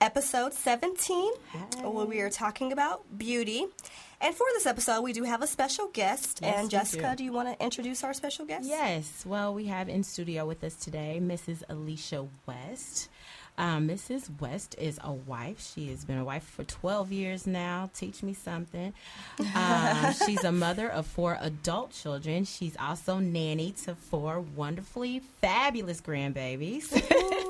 episode 17, Hi. where we are talking about beauty. And for this episode, we do have a special guest. Yes, and Jessica, do. do. you want to introduce our special guest? Yes. Well, we have in studio with us today Mrs. Alicia West. Um, Mrs. West is a wife. She has been a wife for 12 years now. Teach me something. Um, she's a mother of four adult children. She's also nanny to four wonderfully fabulous grandbabies.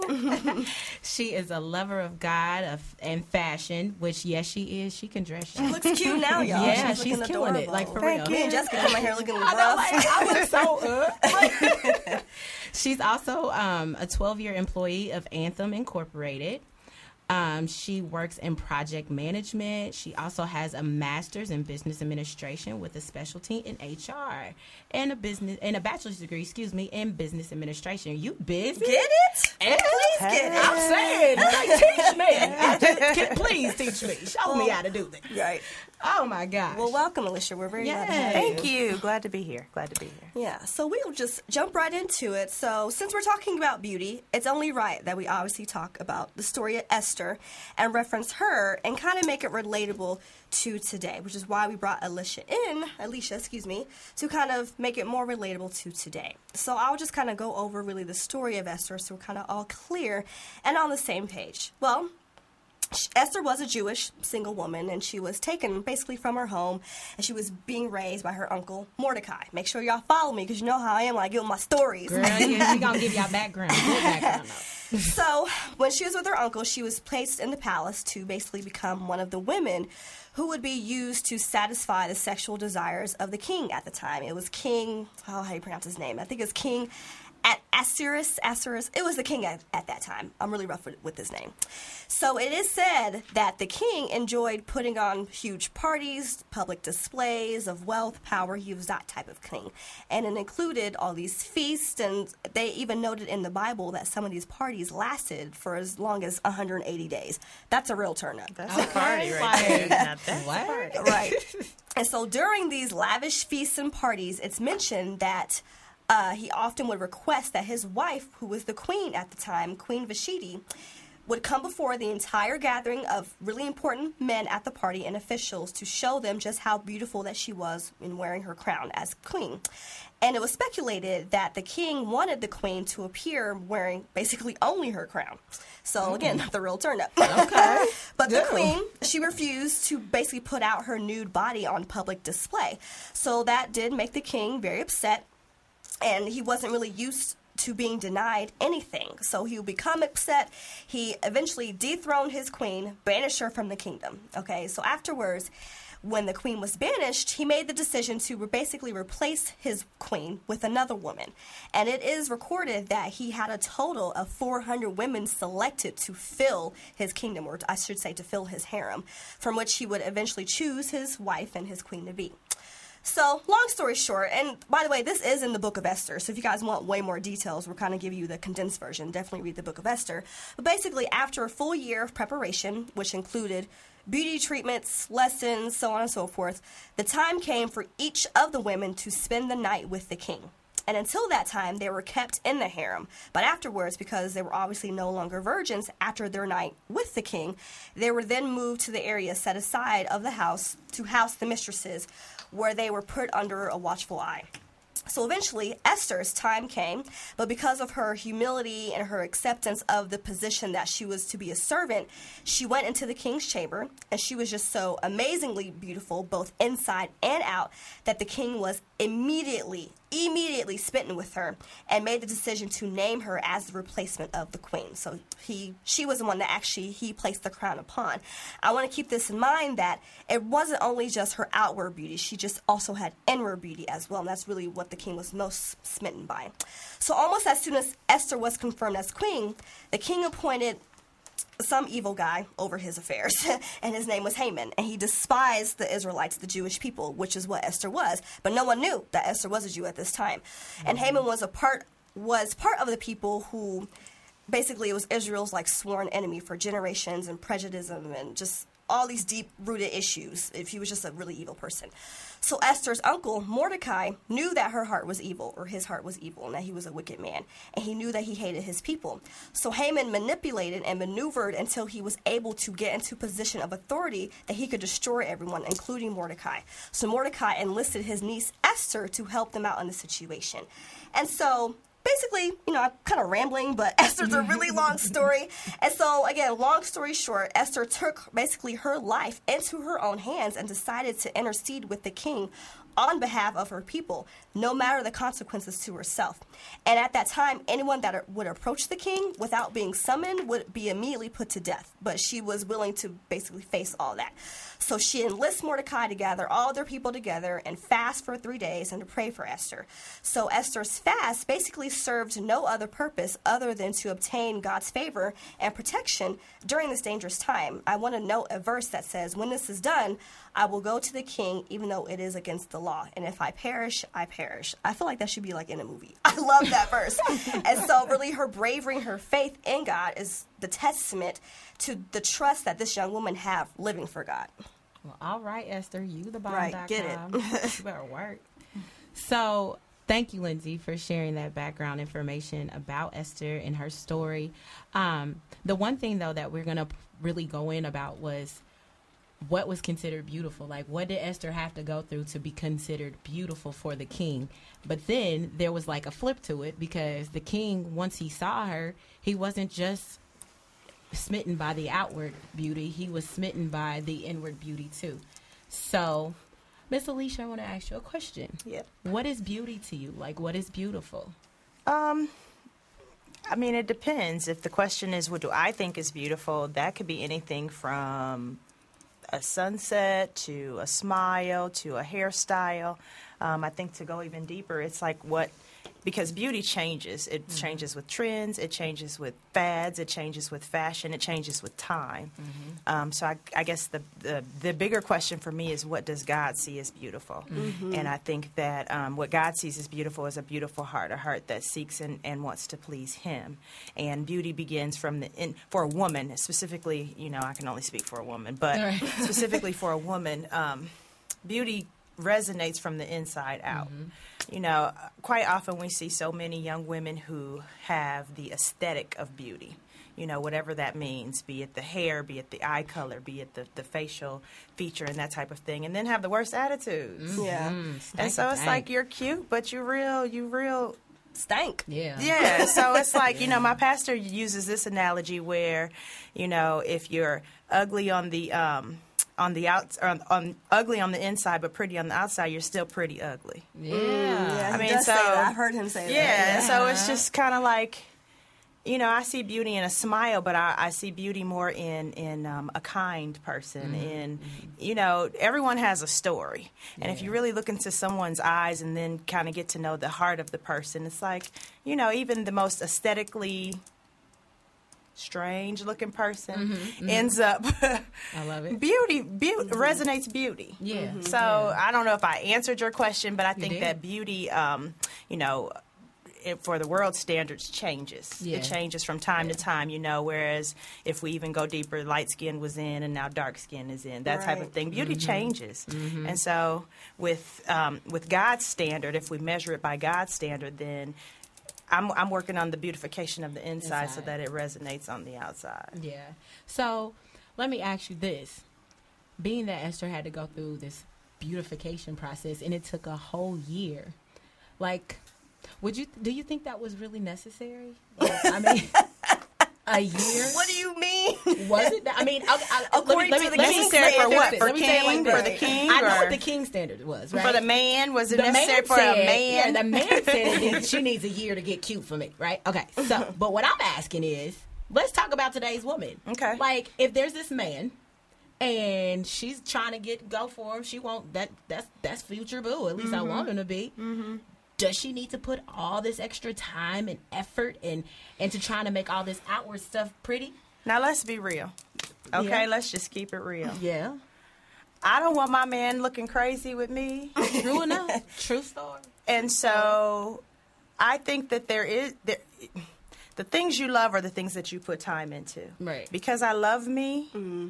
she is a lover of God of, and fashion, which, yes, she is. She can dress. She looks cute now, y'all. Yeah, she's, she's killing it. Like, for Thank real. Me and Jessica come here looking rough. I, look so uh. She's also um, a 12 year employee of Anthem Incorporated. Um, she works in project management. She also has a master's in business administration with a specialty in HR and a business and a bachelor's degree, excuse me, in business administration. You busy? Get it? And please get it. I'm saying, like, teach me. please teach me. Show well, me how to do this. Right. Oh my gosh. Well, welcome, Alicia. We're very Yay. glad to have you. Thank you. you. Glad to be here. Glad to be here. Yeah. So we'll just jump right into it. So since we're talking about beauty, it's only right that we obviously talk about the story of Esther and reference her and kind of make it relatable to today, which is why we brought Alicia in, Alicia, excuse me, to kind of make it more relatable to today. So I'll just kind of go over really the story of Esther so we're kind of all clear and on the same page. Well, Esther was a Jewish single woman, and she was taken basically from her home, and she was being raised by her uncle Mordecai. Make sure y'all follow me because you know how I am when I give my stories. Girl, yeah, she gonna give y'all background. background so when she was with her uncle, she was placed in the palace to basically become one of the women who would be used to satisfy the sexual desires of the king at the time. It was King, oh, how do you pronounce his name? I think it's King at Assuerus, Assuerus, it was the king at, at that time. I'm really rough with, with, his name. So it is said that the king enjoyed putting on huge parties, public displays of wealth, power. He was that type of king. And it included all these feasts, and they even noted in the Bible that some of these parties lasted for as long as 180 days. That's a real turn up. That's okay. a party right there. what? Right. and so during these lavish feasts and parties, it's mentioned that uh, he often would request that his wife, who was the queen at the time, Queen Vashti, would come before the entire gathering of really important men at the party and officials to show them just how beautiful that she was in wearing her crown as queen. And it was speculated that the king wanted the queen to appear wearing basically only her crown. So mm. again, not the real turn up. Okay. but the queen, she refused to basically put out her nude body on public display. So that did make the king very upset and he wasn't really used to being denied anything. So he would become upset. He eventually dethroned his queen, banished her from the kingdom. Okay, so afterwards, when the queen was banished, he made the decision to basically replace his queen with another woman. And it is recorded that he had a total of 400 women selected to fill his kingdom, or I should say to fill his harem, from which he would eventually choose his wife and his queen to be. So, long story short, and by the way, this is in the book of Esther. So, if you guys want way more details, we're kind of giving you the condensed version. Definitely read the book of Esther. But basically, after a full year of preparation, which included beauty treatments, lessons, so on and so forth, the time came for each of the women to spend the night with the king. And until that time, they were kept in the harem. But afterwards, because they were obviously no longer virgins after their night with the king, they were then moved to the area set aside of the house to house the mistresses, where they were put under a watchful eye. So eventually, Esther's time came, but because of her humility and her acceptance of the position that she was to be a servant, she went into the king's chamber, and she was just so amazingly beautiful, both inside and out, that the king was immediately immediately smitten with her and made the decision to name her as the replacement of the queen. So he she was the one that actually he placed the crown upon. I want to keep this in mind that it wasn't only just her outward beauty, she just also had inward beauty as well. And that's really what the king was most smitten by. So almost as soon as Esther was confirmed as queen, the king appointed some evil guy over his affairs, and his name was Haman, and he despised the Israelites, the Jewish people, which is what Esther was. But no one knew that Esther was a Jew at this time, and mm-hmm. Haman was a part was part of the people who basically it was Israel's like sworn enemy for generations and prejudice and just all these deep rooted issues if he was just a really evil person. So Esther's uncle, Mordecai, knew that her heart was evil, or his heart was evil, and that he was a wicked man. And he knew that he hated his people. So Haman manipulated and maneuvered until he was able to get into position of authority that he could destroy everyone, including Mordecai. So Mordecai enlisted his niece Esther to help them out in the situation. And so basically, you know, I'm kind of rambling, but Esther's a really long story. And so, again, long story short, Esther took basically her life into her own hands and decided to intercede with the king on behalf of her people, no matter the consequences to herself. And at that time, anyone that would approach the king without being summoned would be immediately put to death. But she was willing to basically face all that. So she enlists Mordecai to gather all their people together and fast for three days and to pray for Esther. So Esther's fast basically served no other purpose other than to obtain God's favor and protection during this dangerous time. I want to note a verse that says, When this is done, I will go to the king, even though it is against the law. And if I perish, I perish. I feel like that should be like in a movie. I love that verse. and so, really, her bravery, her faith in God is the testament to the trust that this young woman have living for God. Well, all right, Esther, you the bomb. Right, get it. you better work. So, thank you, Lindsay, for sharing that background information about Esther and her story. Um, the one thing, though, that we're going to really go in about was what was considered beautiful. Like, what did Esther have to go through to be considered beautiful for the king? But then there was like a flip to it because the king, once he saw her, he wasn't just smitten by the outward beauty, he was smitten by the inward beauty too. So, Miss Alicia, I want to ask you a question. Yep. What is beauty to you? Like, what is beautiful? Um, I mean, it depends. If the question is, what do I think is beautiful, that could be anything from a sunset to a smile to a hairstyle. Um, I think to go even deeper, it's like what because beauty changes. It mm-hmm. changes with trends. It changes with fads. It changes with fashion. It changes with time. Mm-hmm. Um, so I, I guess the, the, the bigger question for me is what does God see as beautiful? Mm-hmm. And I think that um, what God sees as beautiful is a beautiful heart, a heart that seeks and, and wants to please Him. And beauty begins from the in, for a woman specifically. You know, I can only speak for a woman, but right. specifically for a woman, um, beauty resonates from the inside out. Mm-hmm you know, quite often we see so many young women who have the aesthetic of beauty. You know, whatever that means, be it the hair, be it the eye color, be it the, the facial feature and that type of thing, and then have the worst attitudes. Mm-hmm. Yeah. and so it's like you're cute, but you real, you real stank. Yeah. Yeah. So it's like, yeah. you know, my pastor uses this analogy where, you know, if you're ugly on the um, on the out on, on, ugly on the inside but pretty on the outside you're still pretty ugly yeah, mm, yeah i mean so i've heard him say yeah, that yeah so it's just kind of like you know, I see beauty in a smile, but I, I see beauty more in in um, a kind person. Mm-hmm. In mm-hmm. you know, everyone has a story, and if you really look into someone's eyes and then kind of get to know the heart of the person, it's like you know, even the most aesthetically strange looking person mm-hmm, mm-hmm. ends up I love it. beauty, beauty mm-hmm. resonates beauty. Yeah. Mm-hmm. So yeah. I don't know if I answered your question, but I think that beauty um, you know, it, for the world standards changes. Yeah. It changes from time yeah. to time, you know. Whereas if we even go deeper, light skin was in, and now dark skin is in. That right. type of thing. Beauty mm-hmm. changes, mm-hmm. and so with um, with God's standard, if we measure it by God's standard, then I'm, I'm working on the beautification of the inside, inside, so that it resonates on the outside. Yeah. So let me ask you this: being that Esther had to go through this beautification process and it took a whole year, like, would you do you think that was really necessary? Like, I mean. a year. What do you mean? Was it? That? I mean, I, I, according let me, to let me, the necessary for what? For king? Like for the king? I know what the king standard was. Right? For the man, was it the necessary for said, a man? Yeah, the man said she needs a year to get cute for me. Right? Okay. So, but what I'm asking is, let's talk about today's woman. Okay. Like, if there's this man and she's trying to get go for him. She won't that that's that's future boo. At least mm-hmm. I want him to be. Mm-hmm does she need to put all this extra time and effort and into trying to make all this outward stuff pretty Now let's be real. Okay, Yeah. let's just keep it real. Yeah. I don't want my man looking crazy with me. True enough. True story. And so I think that there is there, the things you love are the things that you put time into. Right. Because I love me. Mm-hmm.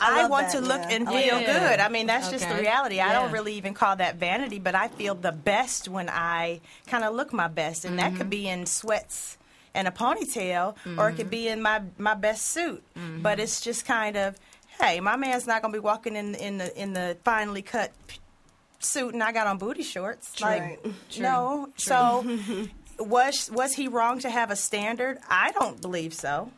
I I, want that, to look yeah. and Oh, feel yeah. good. I mean, that's just the Okay. reality. I don't really even call that vanity, but I feel the best when I kind of look my best, and that Mm-hmm. could be in sweats and a ponytail, or it could be in my my best suit. Mm-hmm. But it's just kind of, hey, my man's not going to be walking in in the in the finely cut p- suit, and I got on booty shorts. Like, Right. no. So. Was was he wrong to have a standard? I don't believe so.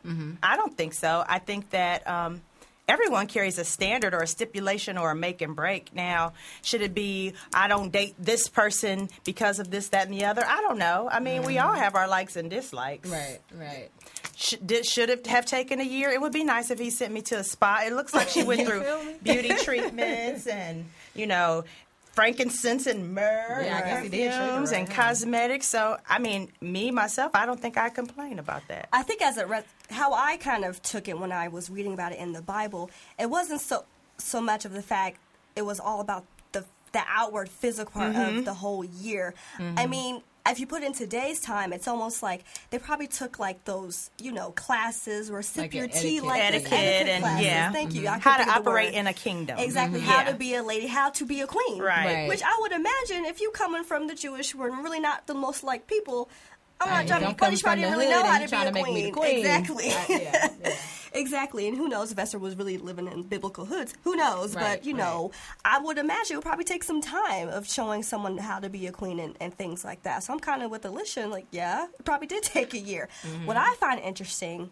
I don't think so. I think that um, everyone carries a standard or a stipulation or a make and break. Now, should it be I don't date this person because of this, that, and the other? I don't know. I mean, we all have our likes and dislikes. Right, right. Sh- did, should it have taken a year? It would be nice if he sent me to a spa. It looks like she went through beauty treatments and you know frankincense and myrrh Yeah, and guess he did treat her perfumes right, and cosmetics. So I mean, me myself, I don't think I complain about that. I think as a re- how I kind of took it when I was reading about it in the Bible, it wasn't so so much of the fact it was all about the the outward physical part Mm-hmm. of the whole year. I mean, if you put in today's time, it's almost like they probably took like those you know classes or sip Like your tea etiquette like this Etiquette etiquette and- classes. yeah. Thank you. I How to of operate in a kingdom. Exactly. Mhm. How Yeah. to be a lady, how to be a queen. Right. Right. Which I would imagine if you coming from the Jewish world and really not the most like people. I'm not Right, trying to don't be funny. come She probably didn't really know hood how and to be a trying to make me the queen. queen. Exactly. Uh, yeah, yeah. exactly. And who knows if Esther was really living in biblical hoods? Who knows? Right, but you know, I would imagine it would probably take some time of showing someone how to be a queen and, and things like that. So I'm kind of with Alicia. and Like, yeah, it probably did take a year. Mm-hmm. What I find interesting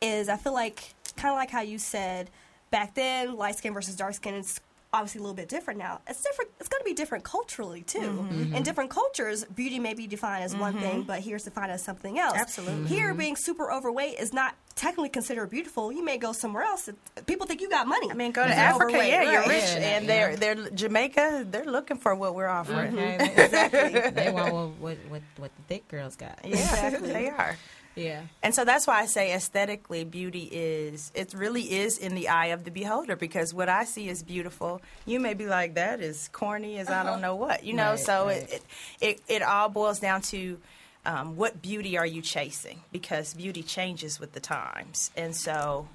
is I feel like kind of like how you said back then, light skin versus dark skin is obviously a little bit different now. It's different. It's going to be different culturally too. Mm-hmm. In mm-hmm. different cultures, beauty may be defined as one thing, mm-hmm. but here's defined as something else. Absolutely. Here, mm-hmm. being super overweight is not technically considered beautiful. You may go somewhere else. People think you got money. I mean, go to If you're Africa, overweight, yeah, you're rich, Yeah, and yeah. they're they're Jamaica. They're looking for what we're offering. Okay. Exactly. they want what, what, what, what the thick girls got. Yeah, Exactly. they are. Yeah. And so that's why I say aesthetically, beauty is, it really is in the eye of the beholder because what I see is beautiful. You may be like, that is corny as I don't know what, you know? Right, so right. It, it, it, it all boils down to um, what beauty are you chasing because beauty changes with the times. And so,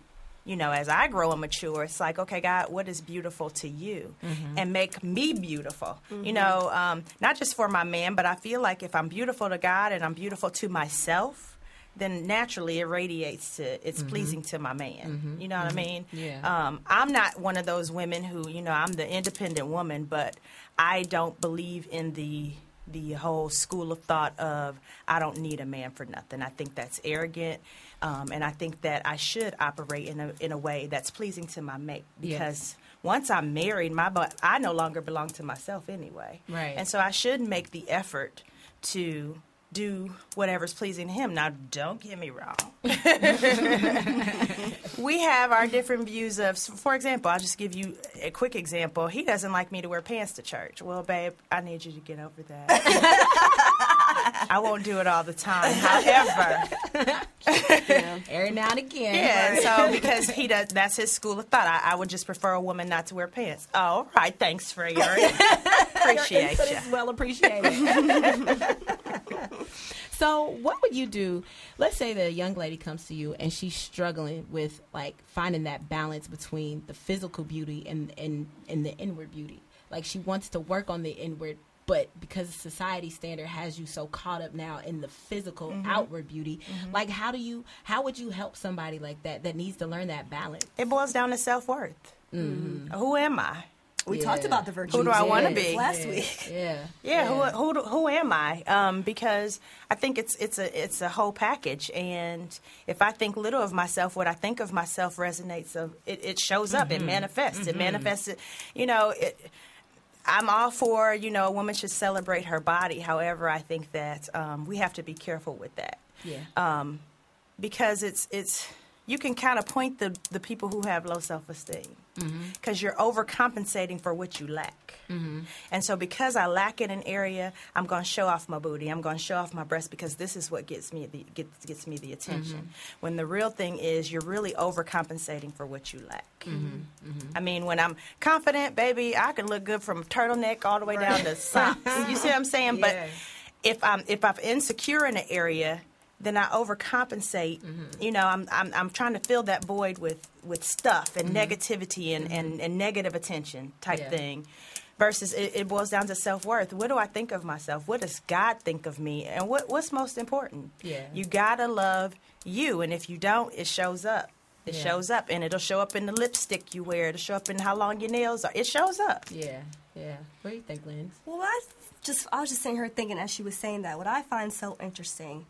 you know, as I grow and mature, it's like, okay, God, what is beautiful to you? And make me beautiful. You know, um, not just for my man, but I feel like if I'm beautiful to God and I'm beautiful to myself, then naturally it radiates to it's pleasing to my man. You know what I mean? Yeah. Um, I'm not one of those women who, you know, I'm the independent woman, but I don't believe in the the whole school of thought of I don't need a man for nothing. I think that's arrogant, um, and I think that I should operate in a in a way that's pleasing to my mate Yes. because once I'm married, my bu- I no longer belong to myself anyway. Right. And so I should make the effort to do whatever's pleasing to him. Now, don't get me wrong. we have our different views of, for example, I'll just give you a quick example. He doesn't like me to wear pants to church. Well, babe, I need you to get over that. I won't do it all the time. However, Every now and again. yeah, so because he does, that's his school of thought. I, I would just prefer a woman not to wear pants. Oh, all right. Thanks, Freya. Appreciate Input you. well appreciated. so, what would you do? Let's say the young lady comes to you and she's struggling with like finding that balance between the physical beauty and and and the inward beauty. Like she wants to work on the inward, but because society standard has you so caught up now in the physical Mm-hmm. outward beauty, like how do you how would you help somebody like that that needs to learn that balance? It boils down to self worth. Who am I? We Yeah. talked about the virtues. Who do I wanna of be? Last Yeah. week. Yeah. Yeah, who who who am I? Um, because I think it's it's a it's a whole package, and if I think little of myself, what I think of myself resonates. Of it, it shows up, it manifests. It manifests. It, you know, it, I'm all for you know a woman should celebrate her body. However, I think that um, we have to be careful with that Yeah. um, because it's it's you can kind of point the the people who have low self esteem because mm-hmm. you're overcompensating for what you lack. Mm-hmm. And so, because I lack in an area, I'm going to show off my booty. I'm going to show off my breast because this is what gets me the gets, gets me the attention. Mm-hmm. When the real thing is, you're really overcompensating for what you lack. I mean, when I'm confident, baby, I can look good from turtleneck all the way down to socks. you see what I'm saying? Yeah. But if I'm if I'm insecure in an area, then I overcompensate. Mm-hmm. You know, I'm, I'm I'm trying to fill that void with with stuff and mm-hmm. negativity and, mm-hmm. and, and negative attention type Yeah. thing. Versus it, it boils down to self worth. What do I think of myself? What does God think of me? And what what's most important? Yeah. You gotta love you, and if you don't, it shows up. It Yeah. shows up, and it'll show up in the lipstick you wear. It'll show up in how long your nails are. It shows up. Yeah, yeah. What do you think, Lynn? Well, I just I was just sitting here thinking as she was saying that. What I find so interesting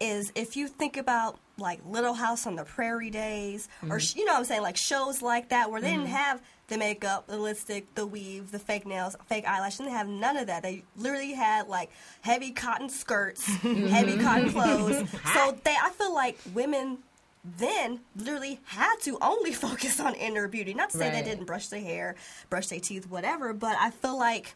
is if you think about like Little House on the Prairie days, or mm-hmm. you know what I'm saying, like shows like that where they didn't mm-hmm. have the makeup, the lipstick, the weave, the fake nails, fake eyelash. They didn't have none of that. They literally had like heavy cotton skirts, mm-hmm. heavy cotton clothes. So they, I feel like women then literally had to only focus on inner beauty. Not to say Right. they didn't brush their hair, brush their teeth, whatever, but I feel like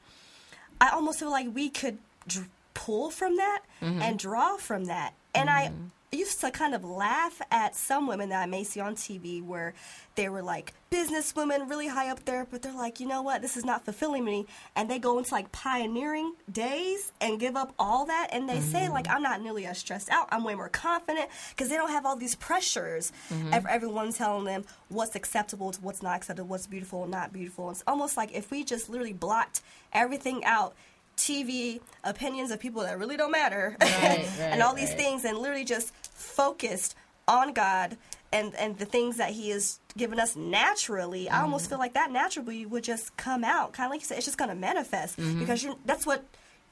I almost feel like we could dr- pull from that and draw from that. And I mm. used to kind of laugh at some women that I may see on TV where they were like businesswomen really high up there, but they're like, you know what, this is not fulfilling me. And they go into like pioneering days and give up all that. And they say, like, mm. I'm not nearly as stressed out. I'm way more confident because they don't have all these pressures. Mm-hmm. Ev- everyone telling them what's acceptable to what's not acceptable, what's beautiful, not beautiful. It's almost like if we just literally blocked everything out. TV opinions of people that really don't matter, Right, and all these right. things, and literally just focused on God and and the things that He has given us naturally. I almost Mm-hmm. feel like that naturally would just come out, kind of like you said. It's just going to manifest Mm-hmm. because you're, that's what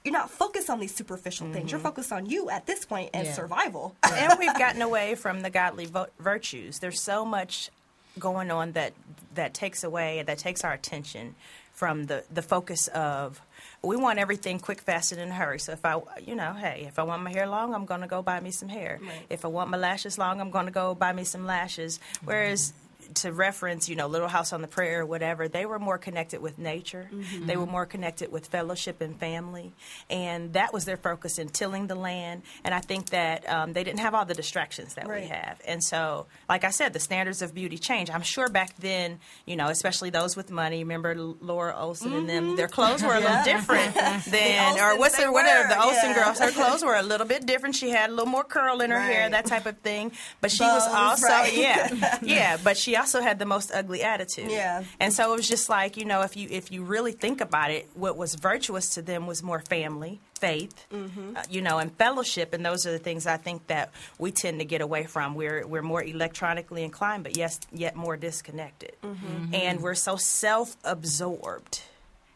you're not focused on these superficial things. You're focused on you at this point and Mm-hmm. Yeah. survival. and we've gotten away from the godly vo- virtues. There's so much going on that that takes away that takes our attention from the the focus of we want everything quick, fast, and in a hurry. So if I, you know, hey, if I want my hair long, I'm going to go buy me some hair. Right. If I want my lashes long, I'm going to go buy me some lashes. Mm-hmm. Whereas to reference, you know, Little House on the Prairie or whatever, they were more connected with nature. They were more connected with fellowship and family, and that was their focus in tilling the land. And I think that um, they didn't have all the distractions that we have. And so, like I said, the standards of beauty change. I'm sure back then, you know, especially those with money. Remember Laura Olson and them? Their clothes were a little different than, or what's they her, whatever the Olsen yeah. girls. Her clothes were a little bit different. She had a little more curl in her hair, that type of thing. But she was also, right. yeah, yeah. But she also had the most ugly attitude. Yeah. And so it was just like you know, if you if you really think about it, what was virtuous to them was more family, faith, Mm-hmm. uh, you know, and fellowship. And those are the things I think that we tend to get away from. We're we're more electronically inclined, but yes, yet more disconnected, Mm-hmm. and we're so self-absorbed.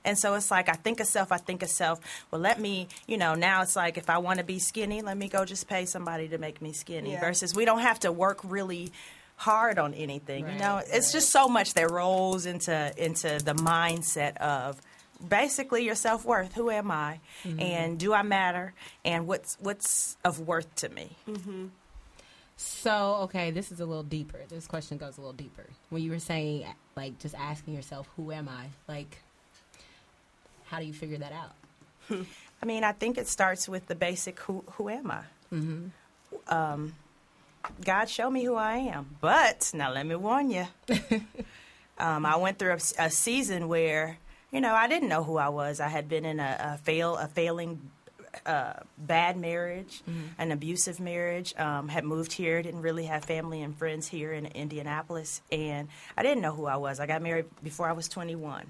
And so it's like I think of self, I think of self. Well, let me, you know, now it's like if I want to be skinny, let me go just pay somebody to make me skinny. Yeah. Versus we don't have to work really hard on anything. Right, you know, it's just so much that rolls into into the mindset of basically your self worth. Who am I, mm-hmm. and do I matter, and what's what's of worth to me? Mm-hmm. So, okay, this is a little deeper. This question goes a little deeper. When you were saying, like, just asking yourself, who am I? Like, how do you figure that out? I mean, I think it starts with the basic who who am I? Mm-hmm. Um, God, show me who I am. But now let me warn you. um, I went through a season where you know I didn't know who I was. I had been in a, a fail a failing. Uh, bad marriage, an abusive marriage. Um, had moved here, didn't really have family and friends here in Indianapolis, and I didn't know who I was. I got married before I was 21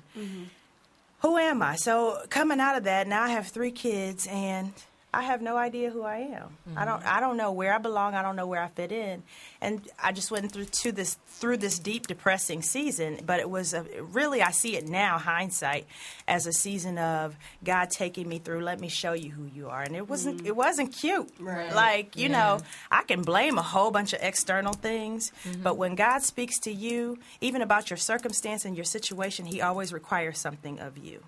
who am I? So coming out of that, now I have three kids, and I have no idea who I am. I don't. Mm-hmm. I don't know where I belong. I don't know where I fit in, and I just went through to this through this deep, depressing season. But it was a, really, I see it now, hindsight, as a season of God taking me through. Let me show you who you are, and it wasn't. Mm-hmm. It wasn't cute. Right. Like you Yeah. know, I can blame a whole bunch of external things, mm-hmm. but when God speaks to you, even about your circumstance and your situation, He always requires something of you.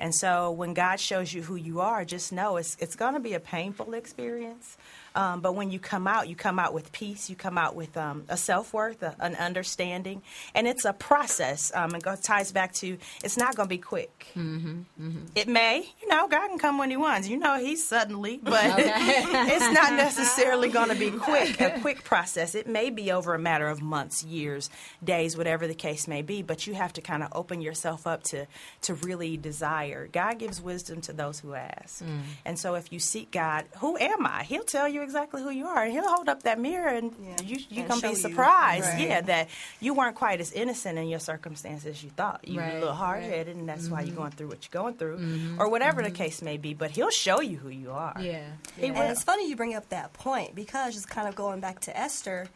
And so when God shows you who you are, just know it's it's going to be a painful experience. Um, but when you come out, you come out with peace. You come out with um, a self worth, an understanding, and it's a process. Um, it goes, ties back to it's not going to be quick. Mm-hmm, It may, you know, God can come when He wants. You know, He's suddenly, but it's not necessarily going to be quick. A quick process. It may be over a matter of months, years, days, whatever the case may be. But you have to kind of open yourself up to to really desire. God gives wisdom to those who ask, and so if you seek God, who am I? He'll tell you exactly who you are, and He'll hold up that mirror, and Yeah. you you And gonna be surprised, Right. yeah, that you weren't quite as innocent in your circumstances as you thought. You were Right, a little hard headed, and that's why you're mm-hmm. going through what you're going through, mm-hmm. or whatever the mm-hmm. case may be. But He'll show you who you are. Yeah. Yeah. And it's funny you bring up that point because just kind of going back to Esther,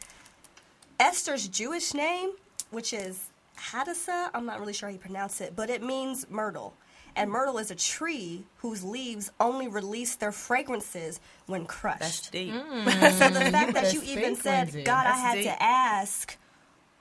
Esther's Jewish name, which is Hadassah, I'm not really sure how you pronounce it, but it means myrtle. And myrtle is a tree whose leaves only release their fragrances when crushed. That's deep. so the fact that you even said, cleansing. God, I had deep. to ask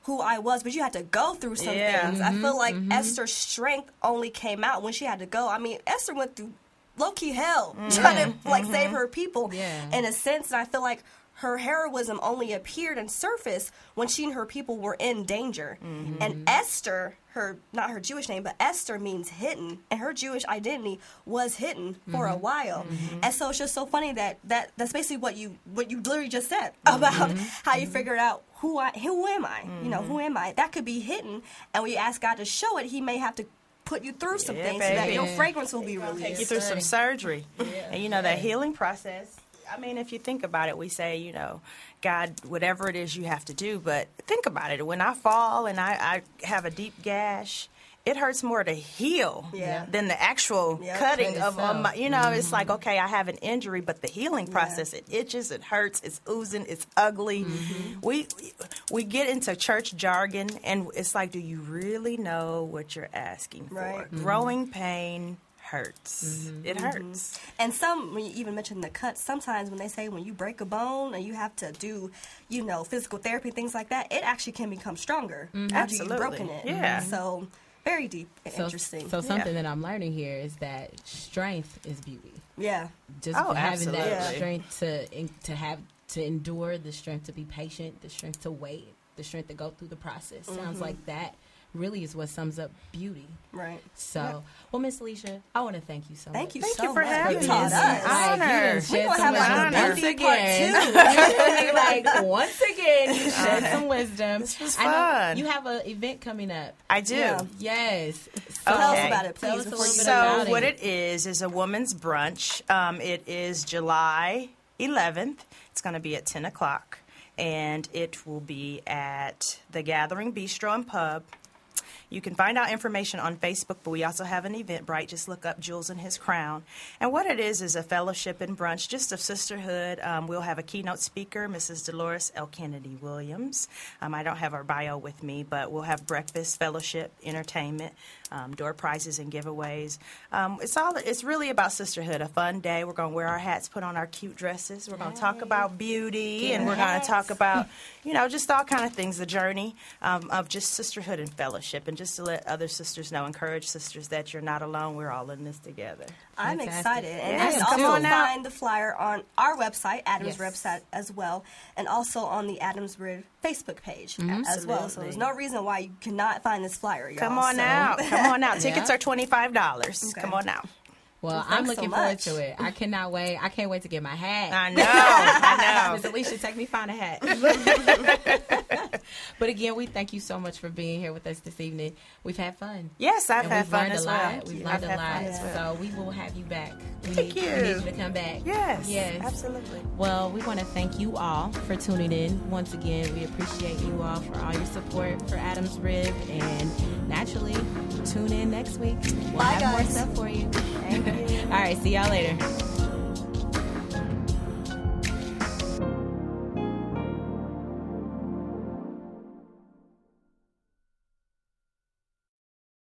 who I was, but you had to go through some Yeah. things. I feel like Esther's strength only came out when she had to go. I mean, Esther went through low key hell trying to like save her people Yeah. in a sense, and I feel like her heroism only appeared and surfaced when she and her people were in danger. Mm-hmm. And Esther, her not her Jewish name, but Esther means hidden, and her Jewish identity was hidden for a mm-hmm. while. Mm-hmm. And so it's just so funny that, that that's basically what you what you literally just said about how you figured out who I who am I? You know, who am I? That could be hidden, and when you ask God to show it, He may have to put you through some Yeah, things so that your fragrance will be take released. you through some surgery. And you know, that healing process. I mean, if you think about it, we say, you know, God, whatever it is you have to do, but think about it. When I fall and I, I have a deep gash, it hurts more to heal Yeah. than the actual cutting of, my, you know, it's like, okay, I have an injury, but the healing process, it itches, it hurts, it's oozing, it's ugly. We, we get into church jargon and it's like, do you really know what you're asking for? Right. Growing pain hurts. It mm-hmm. Mm-hmm. hurts. And some, when you even mention the cuts, sometimes when they say when you break a bone and you have to do, you know, physical therapy, things like that, it actually can become stronger after Absolutely. you've broken it. Yeah. Mm-hmm. So very deep and So, interesting. so something that I'm learning here is that strength is beauty. yeah. Just Oh, having that absolutely. strength to in, to have to endure, the strength to be patient, the strength to wait, the strength to go through the process. Sounds like that really is what sums up beauty. Right. So, well, Miss Alicia, I want to thank you so much. Thank much. you Thank so you for much. having You taught us. us. Honor. Like, you We shed gonna some have like a wisdom. Bundy again, like once again, you shed some wisdom. This was I know fun. you have an event coming up. I do. Yeah. Yes. Tell us about it, Tell please. us a little bit So about what it. it is is a woman's brunch. Um, it is July 11th. It's going to be at 10 o'clock, and it will be at the Gathering Bistro and Pub. You can find out information on Facebook, but we also have an Eventbrite. Just look up Jewels in His Crown. And what it is is a fellowship and brunch, just of sisterhood. Um, we'll have a keynote speaker, Mrs. Dolores L. Kennedy Williams. Um, I don't have her bio with me, but we'll have breakfast, fellowship, entertainment, um, door prizes, and giveaways. Um, it's all. It's really about sisterhood. A fun day. We're going to wear our hats, put on our cute dresses. We're going to talk about beauty, and we're going to talk about, you know, just all kind of things. The journey um, of just sisterhood and fellowship, and just to let other sisters know, encourage sisters that you're not alone. We're all in this together. I'm Fantastic. excited. And Yes, you can come also on out. find the flyer on our website, Adams Yes. website as well, and also on the Adams Rib Facebook page as well. So there's no reason why you cannot find this flyer, y'all. Come on So- out. Come on out. Tickets Yeah. are twenty five dollars. Okay. Come on out. Well, I'm thanks so looking forward to it. I cannot wait. I can't wait to get my hat. I know. I Miss know. Alicia, take me find a hat. but again, we thank you so much for being here with us this evening. We've had fun. Yes, I've and had we've fun learned as a well. lot. We've I've learned a lot. well. So we will have you back. We Thank need, you. We need you to come back. Yes. Yes. Absolutely. Well, we want to thank you all for tuning in. Once again, we appreciate you all for all your support for Adam's Rib. And naturally, tune in next week. We'll Bye, have more guys. stuff for you. Thank you. All right, see y'all later.